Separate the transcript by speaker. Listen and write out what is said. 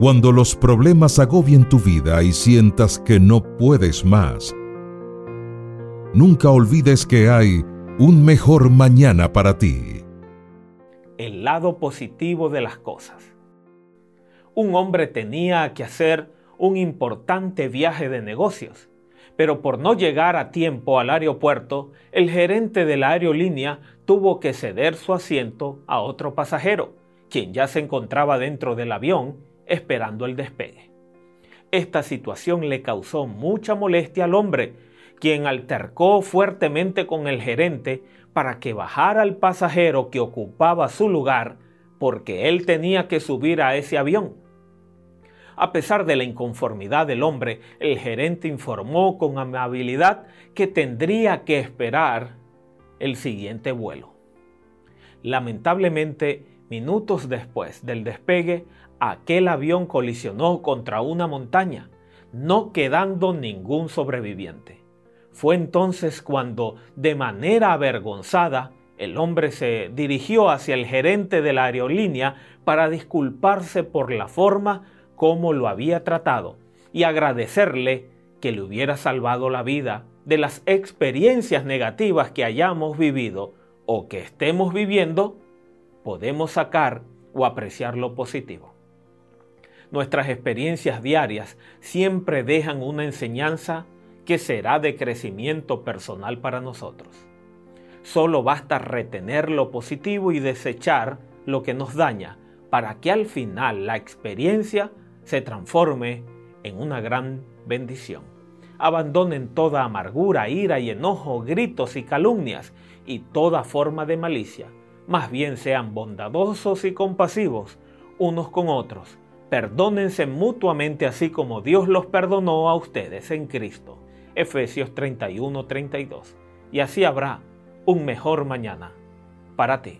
Speaker 1: Cuando los problemas agobien tu vida y sientas que no puedes más, nunca olvides que hay un mejor mañana para ti.
Speaker 2: El lado positivo de las cosas. Un hombre tenía que hacer un importante viaje de negocios, pero por no llegar a tiempo al aeropuerto, el gerente de la aerolínea tuvo que ceder su asiento a otro pasajero, quien ya se encontraba dentro del avión esperando el despegue. Esta situación le causó mucha molestia al hombre, quien altercó fuertemente con el gerente para que bajara al pasajero que ocupaba su lugar porque él tenía que subir a ese avión. A pesar de la inconformidad del hombre, el gerente informó con amabilidad que tendría que esperar el siguiente vuelo. Lamentablemente, minutos después del despegue, aquel avión colisionó contra una montaña, no quedando ningún sobreviviente. Fue entonces cuando, de manera avergonzada, el hombre se dirigió hacia el gerente de la aerolínea para disculparse por la forma como lo había tratado y agradecerle que le hubiera salvado la vida de las experiencias negativas que hayamos vivido o que estemos viviendo, podemos sacar o apreciar lo positivo. Nuestras experiencias diarias siempre dejan una enseñanza que será de crecimiento personal para nosotros. Solo basta retener lo positivo y desechar lo que nos daña para que al final la experiencia se transforme en una gran bendición. Abandonen toda amargura, ira y enojo, gritos y calumnias y toda forma de malicia. Más bien sean bondadosos y compasivos unos con otros Perdónense mutuamente así como Dios los perdonó a ustedes en Cristo. Efesios 31:32. Y así habrá un mejor mañana para ti.